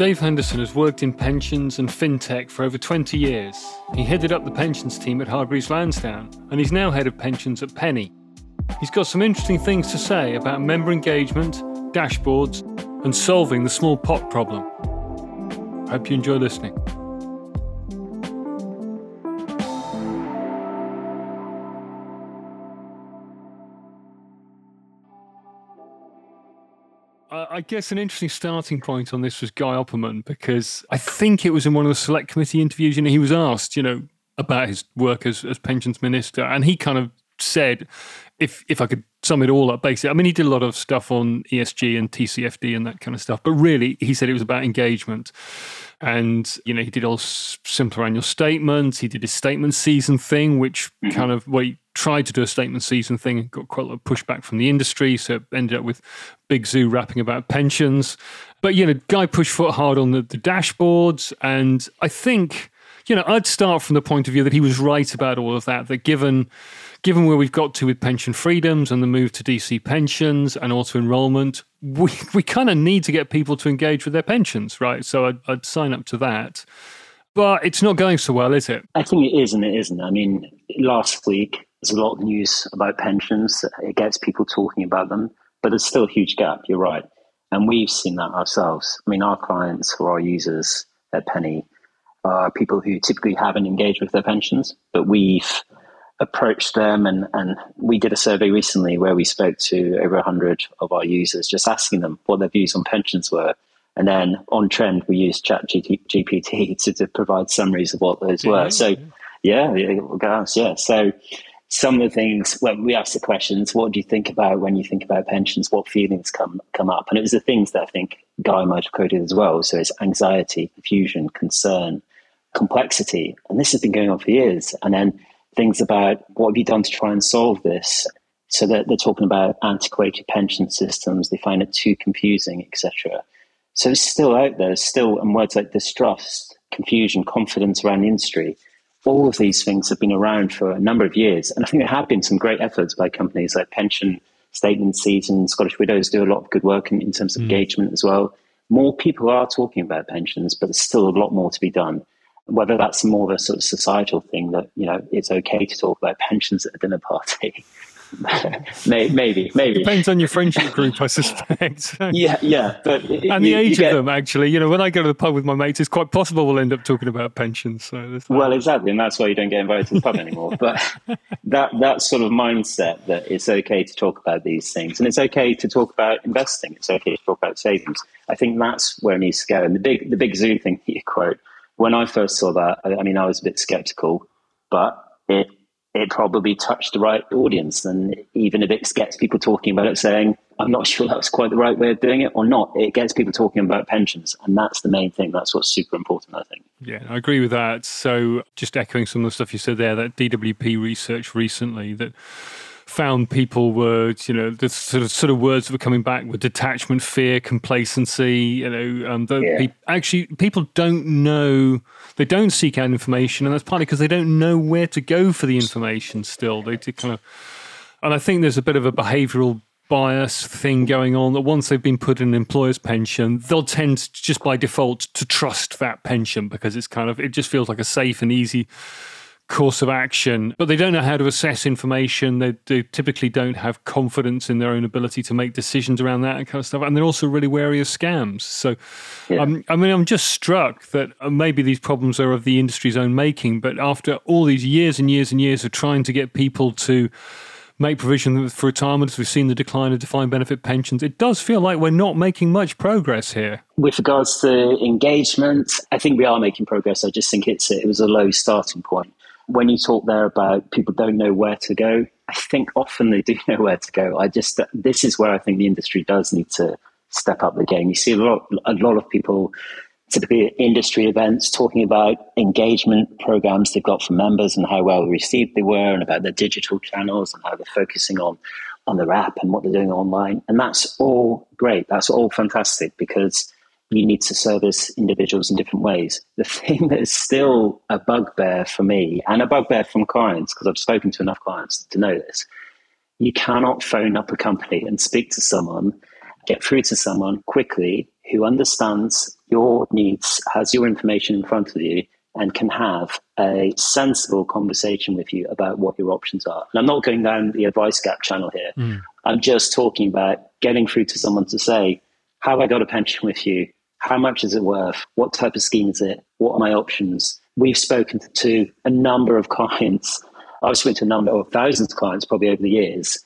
Dave Henderson has worked in pensions and fintech for over 20 years. He headed up the pensions team at Hargreaves Lansdown, and he's now head of pensions at Penny. He's got some interesting things to say about member engagement, dashboards, and solving the small pot problem. Hope you enjoy listening. I guess an interesting starting point on this was Guy Opperman because I think it was in one of the select committee interviews, you know, he was asked, you know, about his work as, as pensions minister, and he kind of said, if if I could sum it all up, basically, I mean, he did a lot of stuff on ESG and TCFD and that kind of stuff, but really, he said it was about engagement. And, you know, he did all simpler annual statements. He did his statement season thing, which mm-hmm. kind of, well, he tried to do a statement season thing and got quite a lot of pushback from the industry. So it ended up with Big Zuu rapping about pensions. But, you know, Guy pushed foot hard on the, the dashboards. And I think, you know, I'd start from the point of view that he was right about all of that, that given given where we've got to with pension freedoms and the move to DC pensions and auto enrollment, we, we kind of need to get people to engage with their pensions, right? So I'd, I'd sign up to that. But it's not going so well, is it? I think it is and it isn't. I mean, last week, there's a lot of news about pensions. It gets people talking about them, but there's still a huge gap. You're right. And we've seen that ourselves. I mean, our clients or our users at Penny are people who typically haven't engaged with their pensions, but we've approached them and, and we did a survey recently where we spoke to over 100 of our users just asking them what their views on pensions were and then on trend we used chat gpt to, to provide summaries of what those yeah, were so yeah yeah, yeah so some of the things when we asked the questions what do you think about when you think about pensions what feelings come come up and it was the things that i think guy might have quoted as well so it's anxiety confusion concern complexity and this has been going on for years and then things about what have you done to try and solve this. So that they're talking about antiquated pension systems, they find it too confusing, etc. So it's still out there, still, and words like distrust, confusion, confidence around the industry. All of these things have been around for a number of years. And I think there have been some great efforts by companies like Pension Statement Season, Scottish Widows do a lot of good work in, in terms of mm. engagement as well. More people are talking about pensions, but there's still a lot more to be done whether that's more of a sort of societal thing that you know it's okay to talk about pensions at a dinner party maybe, maybe depends on your friendship group, I suspect. yeah, yeah, but it, and the age get, of them actually. You know, when I go to the pub with my mates, it's quite possible we'll end up talking about pensions. So well, exactly, and that's why you don't get invited to the pub anymore. But that that sort of mindset that it's okay to talk about these things, and it's okay to talk about investing. It's okay to talk about savings. I think that's where it needs to go. And the big the big Zuu thing that you quote when I first saw that, I, I mean, I was a bit skeptical, but it it probably touched the right audience. And even if it gets people talking about it, saying, I'm not sure that was quite the right way of doing it or not, it gets people talking about pensions. And that's the main thing. That's what's super important, I think. Yeah, I agree with that. So just echoing some of the stuff you said there, that DWP research recently that found people were, you know, the sort of sort of words that were coming back were detachment, fear, complacency. You know, um, the, yeah. pe- actually people don't know, they don't seek out information, and that's partly because they don't know where to go for the information. Still, they kind of, and I think there's a bit of a behavioural bias thing going on that once they've been put in an employer's pension, they'll tend just by default to trust that pension because it's kind of it just feels like a safe and easy course of action, but they don't know how to assess information. They, they, typically don't have confidence in their own ability to make decisions around that kind of stuff. And they're also really wary of scams. So, yeah. um, I mean, I'm just struck that uh, maybe these problems are of the industry's own making, but after all these years and years and years of trying to get people to make provision for retirement, as we've seen the decline of defined benefit pensions, it does feel like we're not making much progress here. With regards to engagement, I think we are making progress. I just think it's it was a low starting point when you talk there about people don't know where to go, I think often they do know where to go. I just this is where I think the industry does need to step up the game. You see a lot, a lot of people, typically at industry events, talking about engagement programs they've got for members and how well received they were, and about their digital channels and how they're focusing on on their app and what they're doing online. And that's all great. That's all fantastic because you need to service individuals in different ways. The thing that is still a bugbear for me and a bugbear from clients, because I've spoken to enough clients to know this, you cannot phone up a company and speak to someone, get through to someone quickly who understands your needs, has your information in front of you, and can have a sensible conversation with you about what your options are. And I'm not going down the advice gap channel here. Mm. I'm just talking about getting through to someone to say, Have I got a pension with you? How much is it worth? What type of scheme is it? What are my options? We've spoken to a number of clients. I've spoken to a number of thousands of clients probably over the years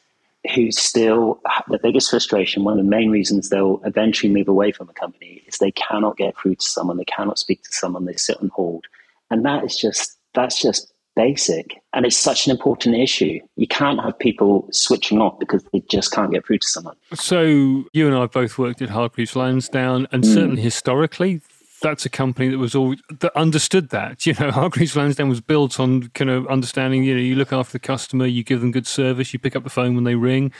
who still the biggest frustration, one of the main reasons they'll eventually move away from a company is they cannot get through to someone, they cannot speak to someone, they sit on hold. And that is just that's just basic. And it's such an important issue. You can't have people switching off because they just can't get through to someone. So you and I both worked at Hargreaves Lansdown, and mm. certainly historically, that's a company that was all that understood that. You know, Hargreaves Lansdown was built on kind of understanding. You know, you look after the customer, you give them good service, you pick up the phone when they ring.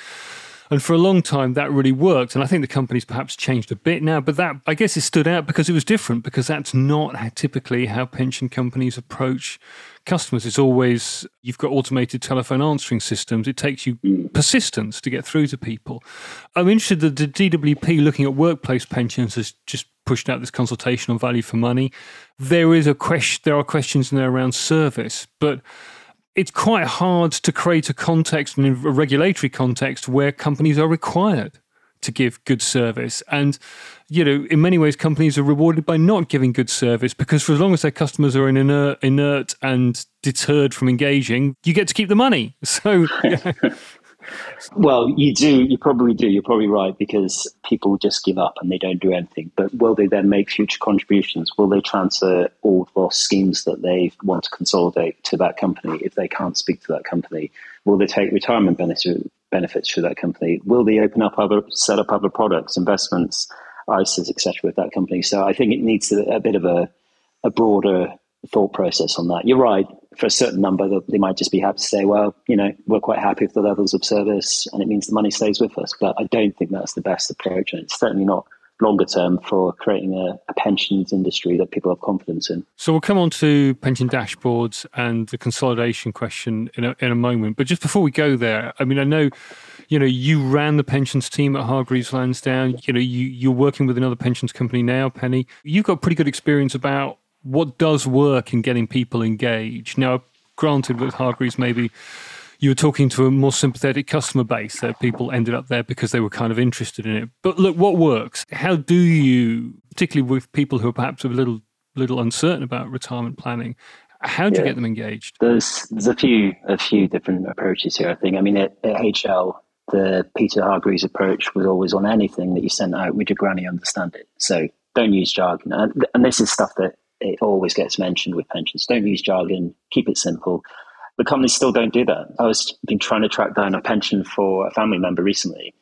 And for a long time, that really worked. And I think the company's perhaps changed a bit now, but that, I guess, it stood out because it was different, because that's not how, typically how pension companies approach customers. It's always, you've got automated telephone answering systems. It takes you hmm. persistence to get through to people. I'm interested that the DWP looking at workplace pensions has just pushed out this consultation on value for money. There is a question, there are questions in there around service, but it's quite hard to create a context and a regulatory context where companies are required to give good service. And, you know, in many ways, companies are rewarded by not giving good service because for as long as their customers are inert, inert and deterred from engaging, you get to keep the money. So, yeah. Well, you do. You probably do. You're probably right because people just give up and they don't do anything. But will they then make future contributions? Will they transfer all lost schemes that they want to consolidate to that company if they can't speak to that company? Will they take retirement benefits benefits for that company? Will they open up other, set up other products, investments, ISAs, etc. with that company? So I think it needs a, a bit of a, a broader thought process on that. You're right. For a certain number, they might just be happy to say, well, you know, we're quite happy with the levels of service and it means the money stays with us. But I don't think that's the best approach. And it's certainly not longer term for creating a, a, pensions industry that people have confidence in. So we'll come on to pension dashboards and the consolidation question in a, in a moment. But just before we go there, I mean, I know, you know, you ran the pensions team at Hargreaves Lansdown. You know, you, you're working with another pensions company now, Penny. You've got pretty good experience about what does work in getting people engaged. Now, granted, with Hargreaves, maybe you were talking to a more sympathetic customer base that people ended up there because they were kind of interested in it. But look, what works? How do you, particularly with people who are perhaps a little little uncertain about retirement planning, how do yeah. you get them engaged? There's there's a few a few different approaches here. I think. I mean, at, at HL, the Peter Hargreaves approach was always on anything that you sent out. Would your granny understand it? So don't use jargon. And this is stuff that it always gets mentioned with pensions. Don't use jargon. Keep it simple. But companies still don't do that. I was been trying to track down a pension for a family member recently,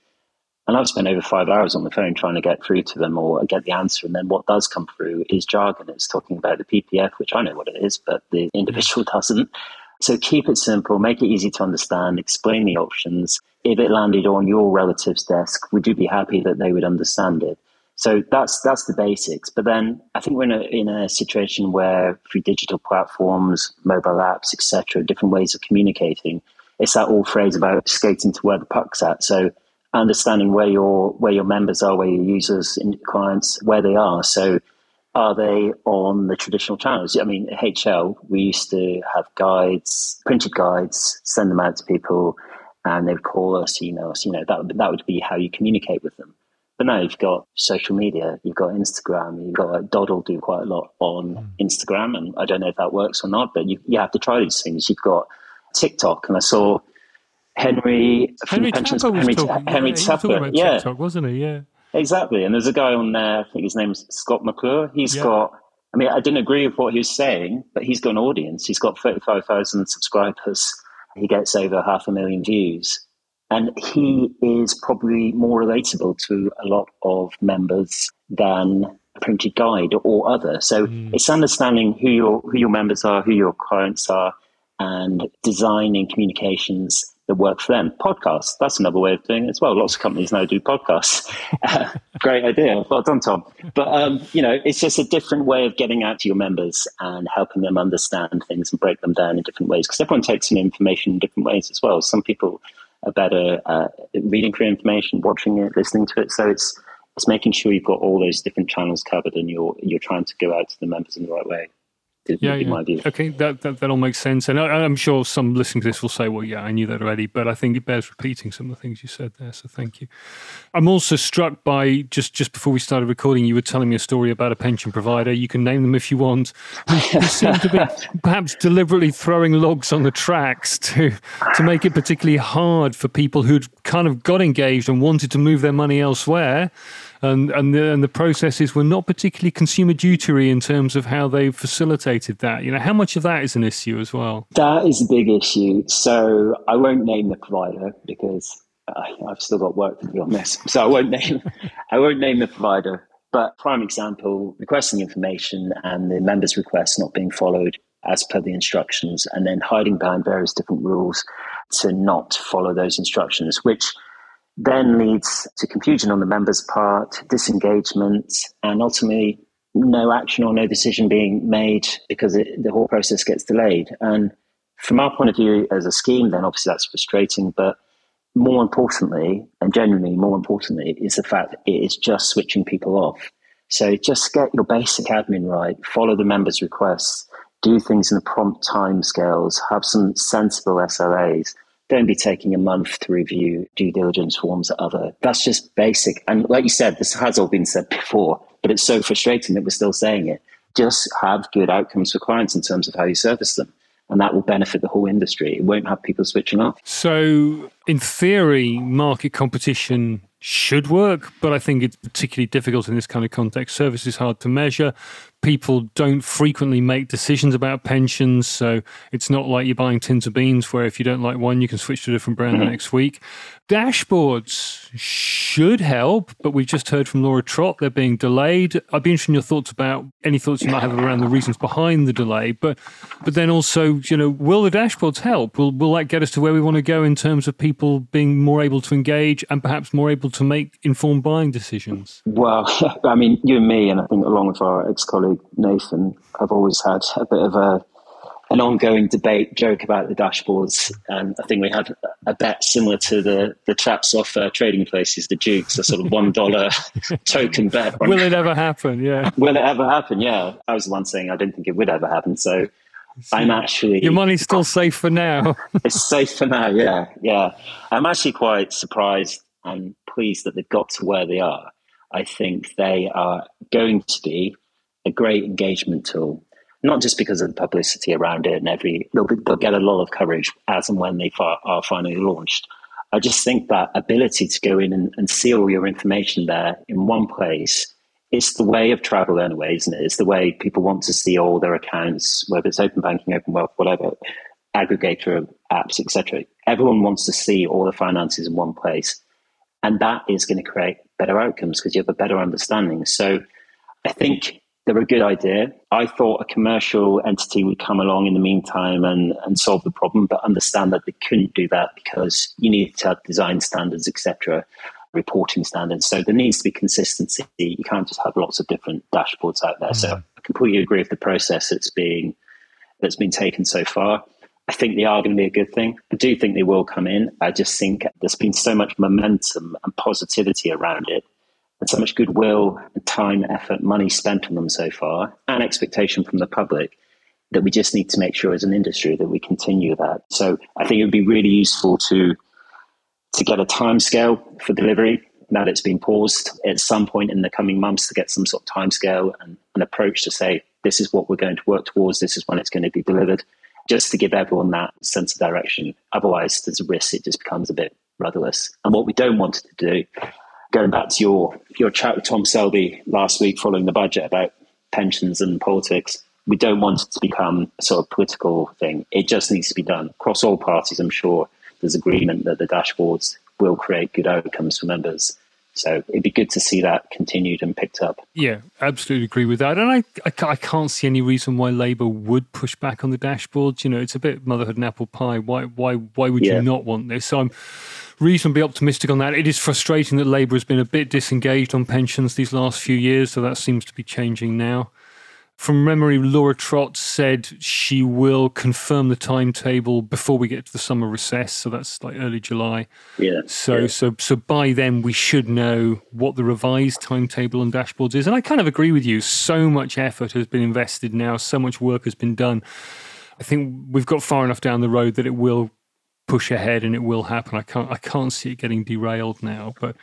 and I've spent over five hours on the phone trying to get through to them or get the answer. And then what does come through is jargon. It's talking about the PPF, which I know what it is, but the individual doesn't. So keep it simple, make it easy to understand, explain the options. If it landed on your relative's desk, would you be happy that they would understand it? So that's that's the basics. But then I think we're in a, in a situation where through digital platforms, mobile apps, etc., different ways of communicating, it's that old phrase about skating to where the puck's at. So understanding where your where your members are, where your users and clients, where they are. So are they on the traditional channels? I mean, HL, we used to have guides, printed guides, send them out to people, and they would call us, email us. You know, that that would be how you communicate with them. But now you've got social media, you've got Instagram, you've got like Doddle do quite a lot on mm. Instagram, and I don't know if that works or not, but you, you have to try these things. You've got TikTok, and I saw Henry Henry Pensions, Henry, talking, Henry yeah, Tapper, yeah, TikTok, wasn't he? Yeah, exactly. And there's a guy on there. I think his name's Scott McClure. He's yeah. got. I mean, I didn't agree with what he was saying, but he's got an audience. He's got thirty-five thousand subscribers. He gets over half a million views. And he is probably more relatable to a lot of members than a printed guide or other. So mm. it's understanding who your who your members are, who your clients are, and designing communications that work for them. Podcasts, that's another way of doing it as well. Lots of companies now do podcasts. uh, great idea. Well done, Tom. But, um, you know, it's just a different way of getting out to your members and helping them understand things and break them down in different ways because everyone takes in information in different ways as well. Some people are better uh, reading through information, watching it, listening to it. So it's It's making sure you've got all those different channels covered and you're you're trying to go out to the members in the right way yeah, yeah. Okay, that, that that all makes sense, and I, am sure some listening to this will say, "Well, yeah, I knew that already," but I think it bears repeating some of the things you said there. So, thank you. I'm also struck by just just before we started recording, you were telling me a story about a pension provider. You can name them if you want. Who seem to be perhaps deliberately throwing logs on the tracks to to make it particularly hard for people who'd kind of got engaged and wanted to move their money elsewhere and and the, and the processes were not particularly consumer duty in terms of how they facilitated that. You know, how much of that is an issue as well? That is a big issue. So I won't name the provider because I, I've still got work to do on this. So I won't name I won't name the provider. But prime example, requesting information and the member's request not being followed as per the instructions, and then hiding behind various different rules to not follow those instructions, which then leads to confusion on the members' part, disengagement, and ultimately no action or no decision being made because it, the whole process gets delayed. And from our point of view as a scheme, then obviously that's frustrating. But more importantly, and genuinely more importantly, is the fact that it is just switching people off. So just get your basic admin right, follow the members' requests, do things in a prompt time scales, have some sensible SLAs, don't be taking a month to review due diligence forms at other. That's just basic. And like you said, this has all been said before, but it's so frustrating that we're still saying it. Just have good outcomes for clients in terms of how you service them. And that will benefit the whole industry. It won't have people switching off. So, in theory, market competition should work, but I think it's particularly difficult in this kind of context. Service is hard to measure people don't frequently make decisions about pensions. So it's not like you're buying tins of beans where if you don't like one, you can switch to a different brand the mm-hmm. next week. Dashboards should help, but we've just heard from Laura Trott they're being delayed. I'd be interested in your thoughts about any thoughts you might have around the reasons behind the delay. But but then also, you know, will the dashboards help? Will will that get us to where we want to go in terms of people being more able to engage and perhaps more able to make informed buying decisions? Well, I mean, you and me, and I think along with our ex colleague Nathan, I've always had a bit of a an ongoing debate joke about the dashboards. And I think we had a bet similar to the the traps off uh, trading places, the Dukes, a sort of one dollar token bet. Will it ever happen? Yeah. Will it ever happen? Yeah. I was the one saying I didn't think it would ever happen. So I'm actually your money's still safe for now. it's safe for now. Yeah, yeah. I'm actually quite surprised and pleased that they've got to where they are. I think they are going to be a great engagement tool, not just because of the publicity around it and every, they'll, they'll get a lot of coverage as and when they are finally launched. I just think that ability to go in and, and see all your information there in one place it's the way of travel anyway, isn't it? It's the way people want to see all their accounts, whether it's open banking, open wealth, whatever, aggregator apps, etc. Everyone wants to see all the finances in one place. And that is going to create better outcomes because you have a better understanding. So I think they're a good idea. I thought a commercial entity would come along in the meantime and, and solve the problem, but understand that they couldn't do that because you need to have design standards, etc., reporting standards. So there needs to be consistency. You can't just have lots of different dashboards out there. Mm-hmm. So I completely agree with the process that's being that's been taken so far. I think they are going to be a good thing. I do think they will come in. I just think there's been so much momentum and positivity around it and so much goodwill time, effort, money spent on them so far, and expectation from the public that we just need to make sure as an industry that we continue that. So I think it would be really useful to to get a time scale for delivery now that it's been paused at some point in the coming months to get some sort of time scale and an approach to say this is what we're going to work towards, this is when it's going to be delivered, just to give everyone that sense of direction. Otherwise, there's a risk it just becomes a bit rudderless. And what we don't want to do going back to your your chat with Tom Selby last week following the budget about pensions and politics, we don't want it to become a sort of political thing. It just needs to be done across all parties. I'm sure there's agreement that the dashboards will create good outcomes for members. So it'd be good to see that continued and picked up. Yeah, absolutely agree with that. And I, I, I, can't see any reason why Labour would push back on the dashboards. You know, it's a bit motherhood and apple pie. Why, why, why would yeah. you not want this? So I'm reasonably optimistic on that. It is frustrating that Labour has been a bit disengaged on pensions these last few years, so that seems to be changing now. from memory, Laura Trott said she will confirm the timetable before we get to the summer recess. So that's like early July. Yeah. So yeah. so so by then we should know what the revised timetable on dashboards is. And I kind of agree with you. So much effort has been invested now. So much work has been done. I think we've got far enough down the road that it will push ahead and it will happen. I can't I can't see it getting derailed now, but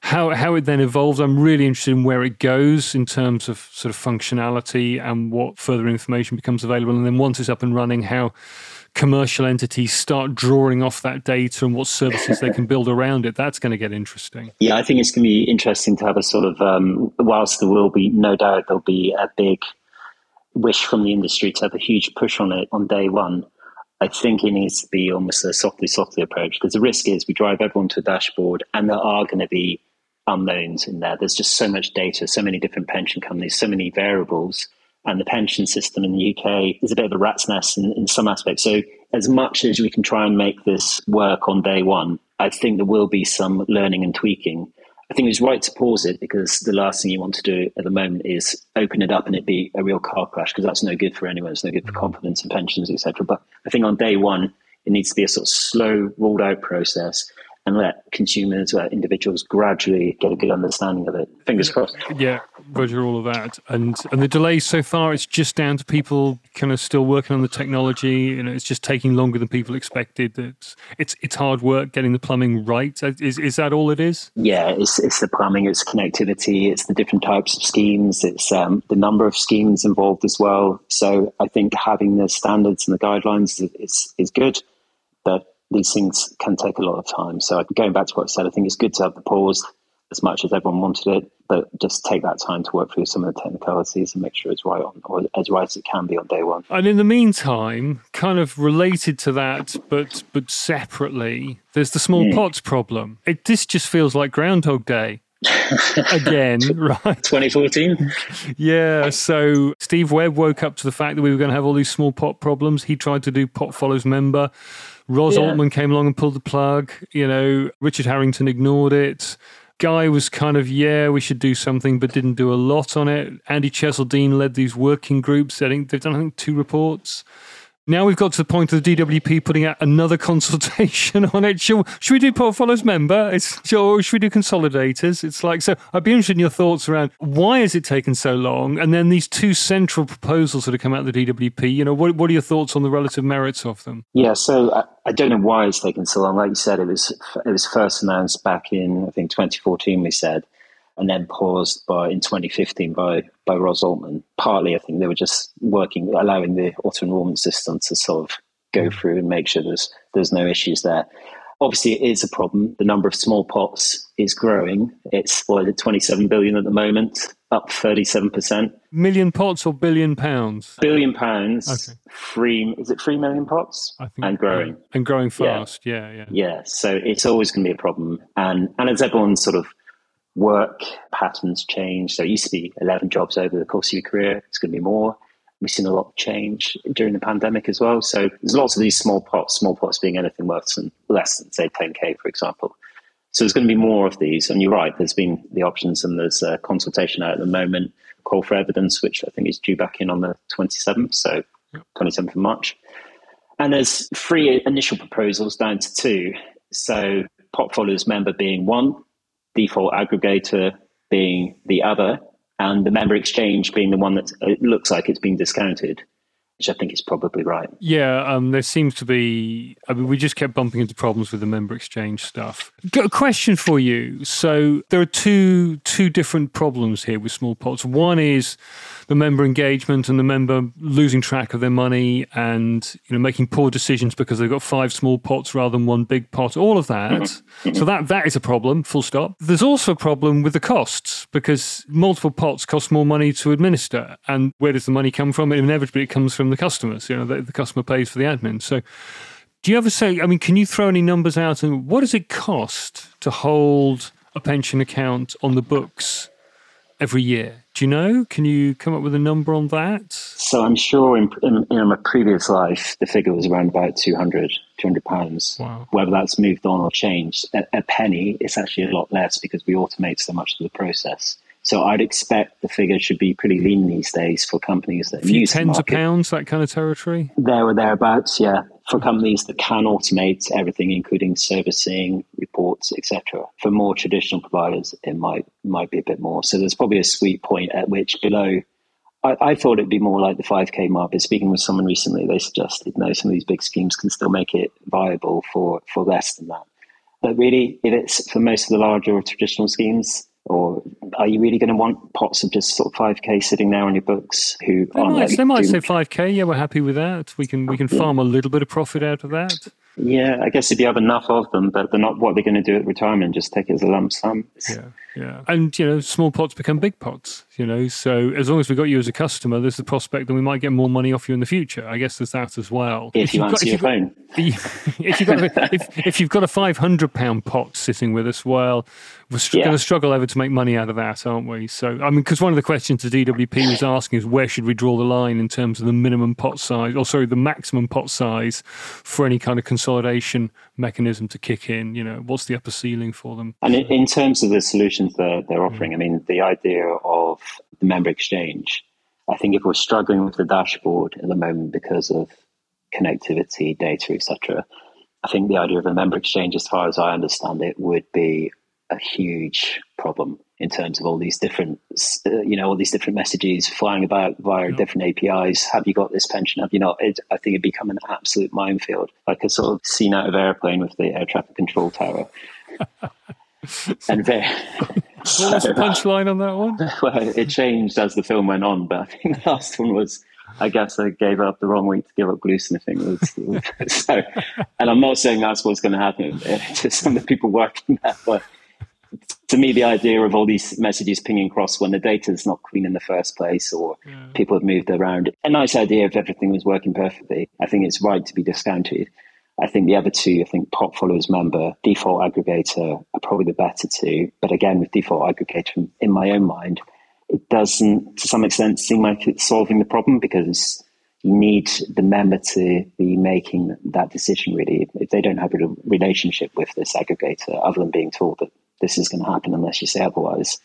how how it then evolves. I'm really interested in where it goes in terms of sort of functionality and what further information becomes available. And then once it's up and running, how commercial entities start drawing off that data and what services they can build around it. That's going to get interesting. Yeah, I think it's going to be interesting to have a sort of, um, whilst there will be no doubt there'll be a big wish from the industry to have a huge push on it on day one. I think it needs to be almost a softly, softly approach because the risk is we drive everyone to a dashboard and there are going to be unknowns in there. There's just so much data, so many different pension companies, so many variables. And the pension system in the UK is a bit of a rat's nest in, in some aspects. So, as much as we can try and make this work on day one, I think there will be some learning and tweaking. I think it's right to pause it because the last thing you want to do at the moment is open it up and it be a real car crash because that's no good for anyone. It's no good for mm. confidence and pensions, etc. But I think on day one, it needs to be a sort of slow, rolled out process and let consumers or individuals gradually get a good understanding of it. Fingers crossed. Yeah, Roger, all of that. And and the delays so far, it's just down to people kind of still working on the technology. You know, it's just taking longer than people expected. It's it's it's hard work getting the plumbing right. Is is that all it is? Yeah, it's it's the plumbing, it's connectivity, it's the different types of schemes, it's um, the number of schemes involved as well. So I think having the standards and the guidelines is is good, but these things can take a lot of time. So going back to what I said, I think it's good to have the pause as much as everyone wanted it, but just take that time to work through some of the technicalities and make sure it's right on, or as right as it can be on day one. And in the meantime, kind of related to that, but but separately, there's the small mm. pots problem. It this just feels like Groundhog Day. again, right? 2014? Yeah. So Steve Webb woke up to the fact that we were going to have all these small pot problems. He tried to do pot follows member. Ros yeah. Altmann came along and pulled the plug. You know, Richard Harrington ignored it. Guy was kind of, yeah, we should do something, but didn't do a lot on it. Andy Cheseldine led these working groups. I think they've done, I think, two reports. Now we've got to the point of the DWP putting out another consultation on it. Should, should we do pot follows member? It's, or should we do consolidators? It's like, so I'd be interested in your thoughts around why has it taken so long? And then these two central proposals that have come out of the DWP, you know, what, what are your thoughts on the relative merits of them? Yeah, so I, I don't know why it's taken so long. Like you said, it was, it was first announced back in, I think, 2014, we said and then paused by in 2015 by by Ros Altmann. Partly, I think they were just working, allowing the auto enrollment system to sort of go mm. through and make sure there's there's no issues there. Obviously, it is a problem. The number of small pots is growing. It's is it, 27 billion at the moment, up 37 percent. Million pots or billion pounds? Billion pounds. Okay. Three is it three million pots? I think, and growing and growing fast. Yeah, yeah, yeah. yeah. So it's always going to be a problem, and and as everyone sort of work patterns change. So it used to be 11 jobs over the course of your career. It's going to be more. We've seen a lot of change during the pandemic as well. So there's lots of these small pots, small pots being anything less than, less than say 10K, for example. So there's going to be more of these. And you're right, there's been the options and there's a consultation out at the moment, call for evidence, which I think is due back in on the 27th, so 27th of March. And there's three initial proposals down to two. So pot follows member being one, default aggregator being the other, and the member exchange being the one that looks like it's being discounted which I think is probably right. Yeah, um, there seems to be. I mean, we just kept bumping into problems with the member exchange stuff. Got a question for you. So there are two two different problems here with small pots. One is the member engagement and the member losing track of their money and you know making poor decisions because they've got five small pots rather than one big pot. All of that. Mm-hmm. So that that is a problem. Full stop. There's also a problem with the costs because multiple pots cost more money to administer. And where does the money come from? Inevitably, it comes from from the customers. You know, the, the customer pays for the admin. So, do you ever say? I mean, can you throw any numbers out? And what does it cost to hold a pension account on the books every year? Do you know? Can you come up with a number on that? So I'm sure in, in, in my previous life, the figure was around about 200, 200 pounds. Wow. Whether that's moved on or changed, a, a penny, it's actually a lot less because we automate so much of the process. So I'd expect the figure should be pretty lean these days for companies that a few use tens of pounds, that kind of territory. There or thereabouts, yeah. For companies that can automate everything, including servicing, reports, etc. For more traditional providers, it might might be a bit more. So there's probably a sweet point at which below. I, I thought it'd be more like the 5k mark, but speaking with someone recently, they suggested no, some of these big schemes can still make it viable for for less than that. But really, if it's for most of the larger or traditional schemes, or are you really going to want pots of just sort of 5k sitting there on your books who they might, they might say 5k yeah we're happy with that. We can we can farm a little bit of profit out of that. Yeah, I guess if you have enough of them, but they're not what they're going to do at retirement, just take it as a lump sum. Yeah, yeah. And, you know, small pots become big pots, you know. So as long as we've got you as a customer, there's the prospect that we might get more money off you in the future. I guess there's that as well. If, if you answer got, your phone. if, you've got, if, if you've got a £500 pot sitting with us, well, we're yeah. going to struggle ever to make money out of that, aren't we? So, I mean, because one of the questions the DWP was asking is where should we draw the line in terms of the minimum pot size, or sorry, the maximum pot size for any kind of consolidation mechanism to kick in? You know, what's the upper ceiling for them? And in, in terms of the solutions they're, they're offering, mm. I mean, the idea of the member exchange, I think if we're struggling with the dashboard at the moment because of connectivity, data, etc., I think the idea of a member exchange, as far as I understand it, would be a huge problem in terms of all these different, uh, you know, all these different messages flying about via yeah. different APIs. Have you got this pension? Have you not? It, I think it'd become an absolute minefield, like a sort of scene out of airplane with the air traffic control tower. and very, what was the punchline on that one? Well, it changed as the film went on, but I think the last one was. I guess I gave up the wrong week to give up glue sniffing. so. And I'm not saying that's what's going to happen to some of the people working there, but to me, the idea of all these messages pinging across when the data is not clean in the first place or yeah. people have moved around, a nice idea if everything was working perfectly. I think it's right to be discounted. I think the other two, I think Pot Follows member, default aggregator are probably the better two. But again, with default aggregator, in my own mind, it doesn't, to some extent, seem like it's solving the problem because you need the member to be making that decision really. If they don't have a relationship with this aggregator, other than being told that this is going to happen unless you say otherwise.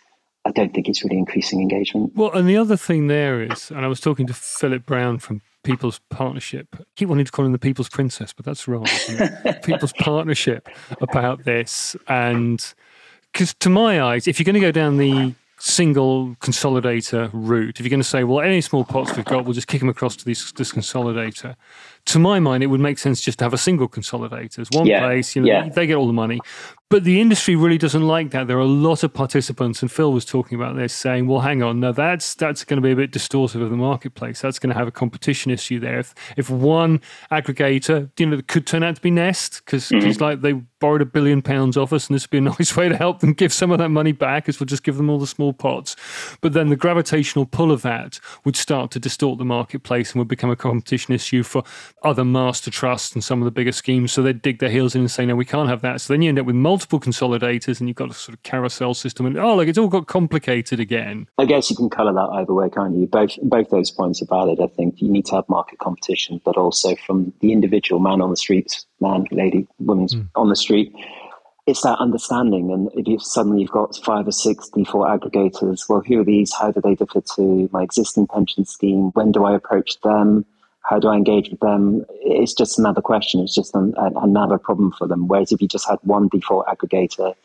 I don't think it's really increasing engagement. Well, and the other thing there is, and I was talking to Philip Brown from People's Partnership. I keep wanting to call him the People's Princess, but that's wrong. People's Partnership about this. And because to my eyes, if you're going to go down the single consolidator route, if you're going to say, well, any small pots we've got, we'll just kick them across to this, this consolidator, to my mind, it would make sense just to have a single consolidator. It's one yeah. place, you know, yeah. they get all the money. But the industry really doesn't like that. There are a lot of participants, and Phil was talking about this, saying, "Well, hang on, no, that's that's going to be a bit distortive of the marketplace. That's going to have a competition issue there. If if one aggregator, you know, could turn out to be Nest because mm-hmm. it's like they borrowed a billion pounds off us, and this would be a nice way to help them give some of that money back, as we'll just give them all the small pots. But then the gravitational pull of that would start to distort the marketplace and would become a competition issue for other master trusts and some of the bigger schemes. So they'd dig their heels in and say, no, we can't have that. So then you end up with multiple multiple consolidators and you've got a sort of carousel system and oh look it's all got complicated again. I guess you can color that either way can't you? Both both those points are valid i think. You need to have market competition but also from the individual man on the streets man lady woman mm. on the street it's that understanding. And if you suddenly you've got five or six default aggregators well who are these? How do they differ to my existing pension scheme? When do i approach them how do I engage with them? It's just another question. It's just an, another problem for them. Whereas if you just had one default aggregator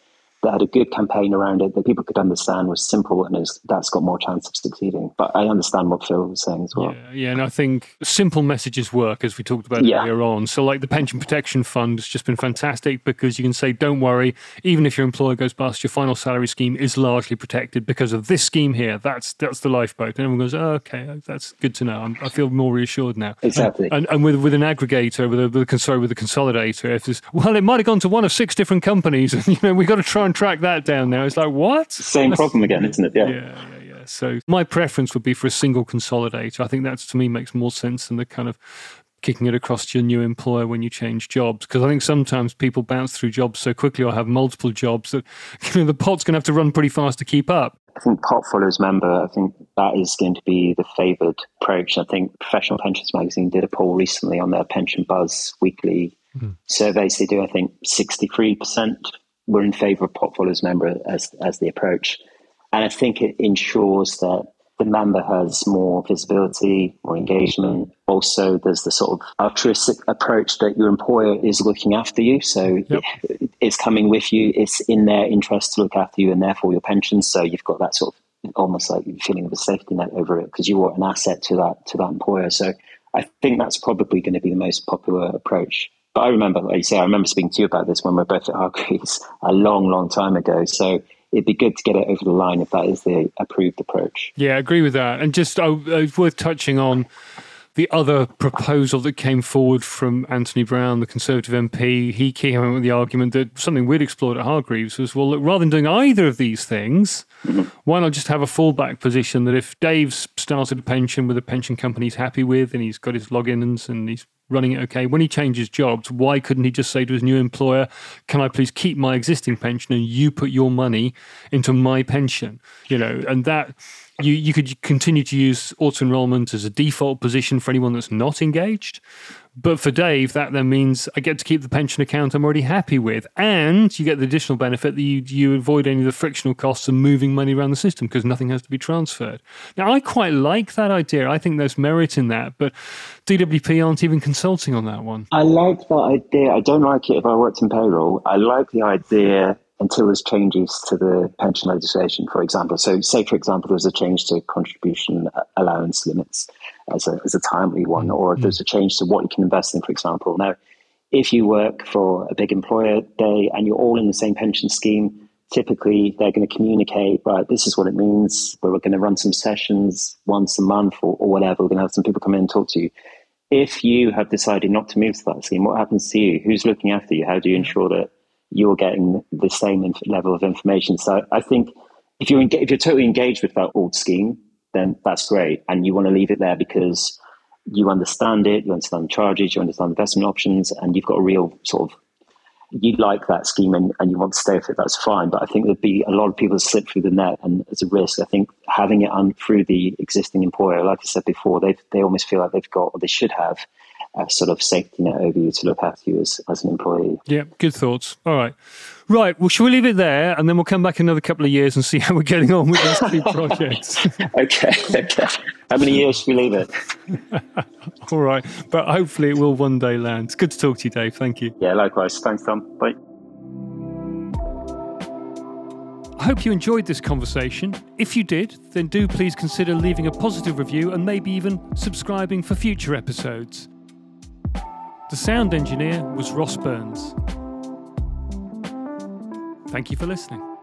that had a good campaign around it that people could understand was simple and is, that's got more chance of succeeding. But I understand what Phil was saying as well. Yeah, yeah and I think simple messages work as we talked about yeah. earlier on. So like the pension protection fund has just been fantastic because you can say, don't worry, even if your employer goes bust, your final salary scheme is largely protected because of this scheme here. That's that's the lifeboat. And everyone goes, oh, okay, that's good to know. I'm, i feel more reassured now. Exactly. And, and, with with an aggregator, with a, with a sorry, with a consolidator, if there's well, it might have gone to one of six different companies, and you know we've got to try and track that down now. It's like, what? Same problem again, isn't it? Yeah. yeah. Yeah, yeah, So my preference would be for a single consolidator. I think that to me makes more sense than the kind of kicking it across to your new employer when you change jobs. Because I think sometimes people bounce through jobs so quickly or have multiple jobs that you know, the pot's going to have to run pretty fast to keep up. I think pot follows member. I think that is going to be the favoured approach. I think Professional Pensions Magazine did a poll recently on their Pension Buzz weekly mm-hmm. surveys. They do, I think, 63% we're in favour of pot follows member as as the approach. And I think it ensures that the member has more visibility, more engagement. Also, there's the sort of altruistic approach that your employer is looking after you. So yep. it's coming with you. It's in their interest to look after you and therefore your pension. So you've got that sort of almost like feeling of a safety net over it because you are an asset to that to that employer. So I think that's probably going to be the most popular approach. But I remember, like you say, I remember speaking to you about this when we were both at Hargreaves a long, long time ago. So it'd be good to get it over the line if that is the approved approach. Yeah, I agree with that. And just oh, it's worth touching on the other proposal that came forward from Anthony Browne, the Conservative MP. He came out with the argument that something we'd explored at Hargreaves was well, look, rather than doing either of these things, mm-hmm. why not just have a fallback position that if Dave's started a pension with a pension company he's happy with and he's got his logins and he's running it okay. When he changes jobs, why couldn't he just say to his new employer, "Can I please keep my existing pension and you put your money into my pension?" You know, and that you you could continue to use auto enrollment as a default position for anyone that's not engaged. But for Dave, that then means I get to keep the pension account I'm already happy with. And you get the additional benefit that you, you avoid any of the frictional costs of moving money around the system because nothing has to be transferred. Now, I quite like that idea. I think there's merit in that. But DWP aren't even consulting on that one. I like that idea. I don't like it if I worked in payroll. I like the idea until there's changes to the pension legislation, for example. So, say, for example, there's a change to contribution allowance limits as a, as a timely one, or mm. there's a change to what you can invest in, for example. Now, if you work for a big employer, they and you're all in the same pension scheme, typically they're going to communicate, right, this is what it means. We're going to run some sessions once a month or, or whatever. We're going to have some people come in and talk to you. If you have decided not to move to that scheme, what happens to you? Who's looking after you? How do you ensure that you're getting the same inf- level of information. So I think if you're if you're totally engaged with that old scheme, then that's great, and you want to leave it there because you understand it, you understand charges, you understand investment options, and you've got a real sort of you like that scheme and, and you want to stay with it, that's fine. But I think there'd be a lot of people slip through the net and it's a risk. I think having it on through the existing employer, like I said before, they they almost feel like they've got or they should have a sort of safety net over you to look after you as, as an employee. Yeah, good thoughts. All right. Right. Well, shall we leave it there and then we'll come back another couple of years and see how we're getting on with these two projects? okay. Okay. How many years should we leave it? All right. But hopefully it will one day land. It's good to talk to you, Dave. Thank you. Yeah, likewise. Thanks, Tom. Bye. I hope you enjoyed this conversation. If you did, then do please consider leaving a positive review and maybe even subscribing for future episodes. The sound engineer was Ross Burns. Thank you for listening.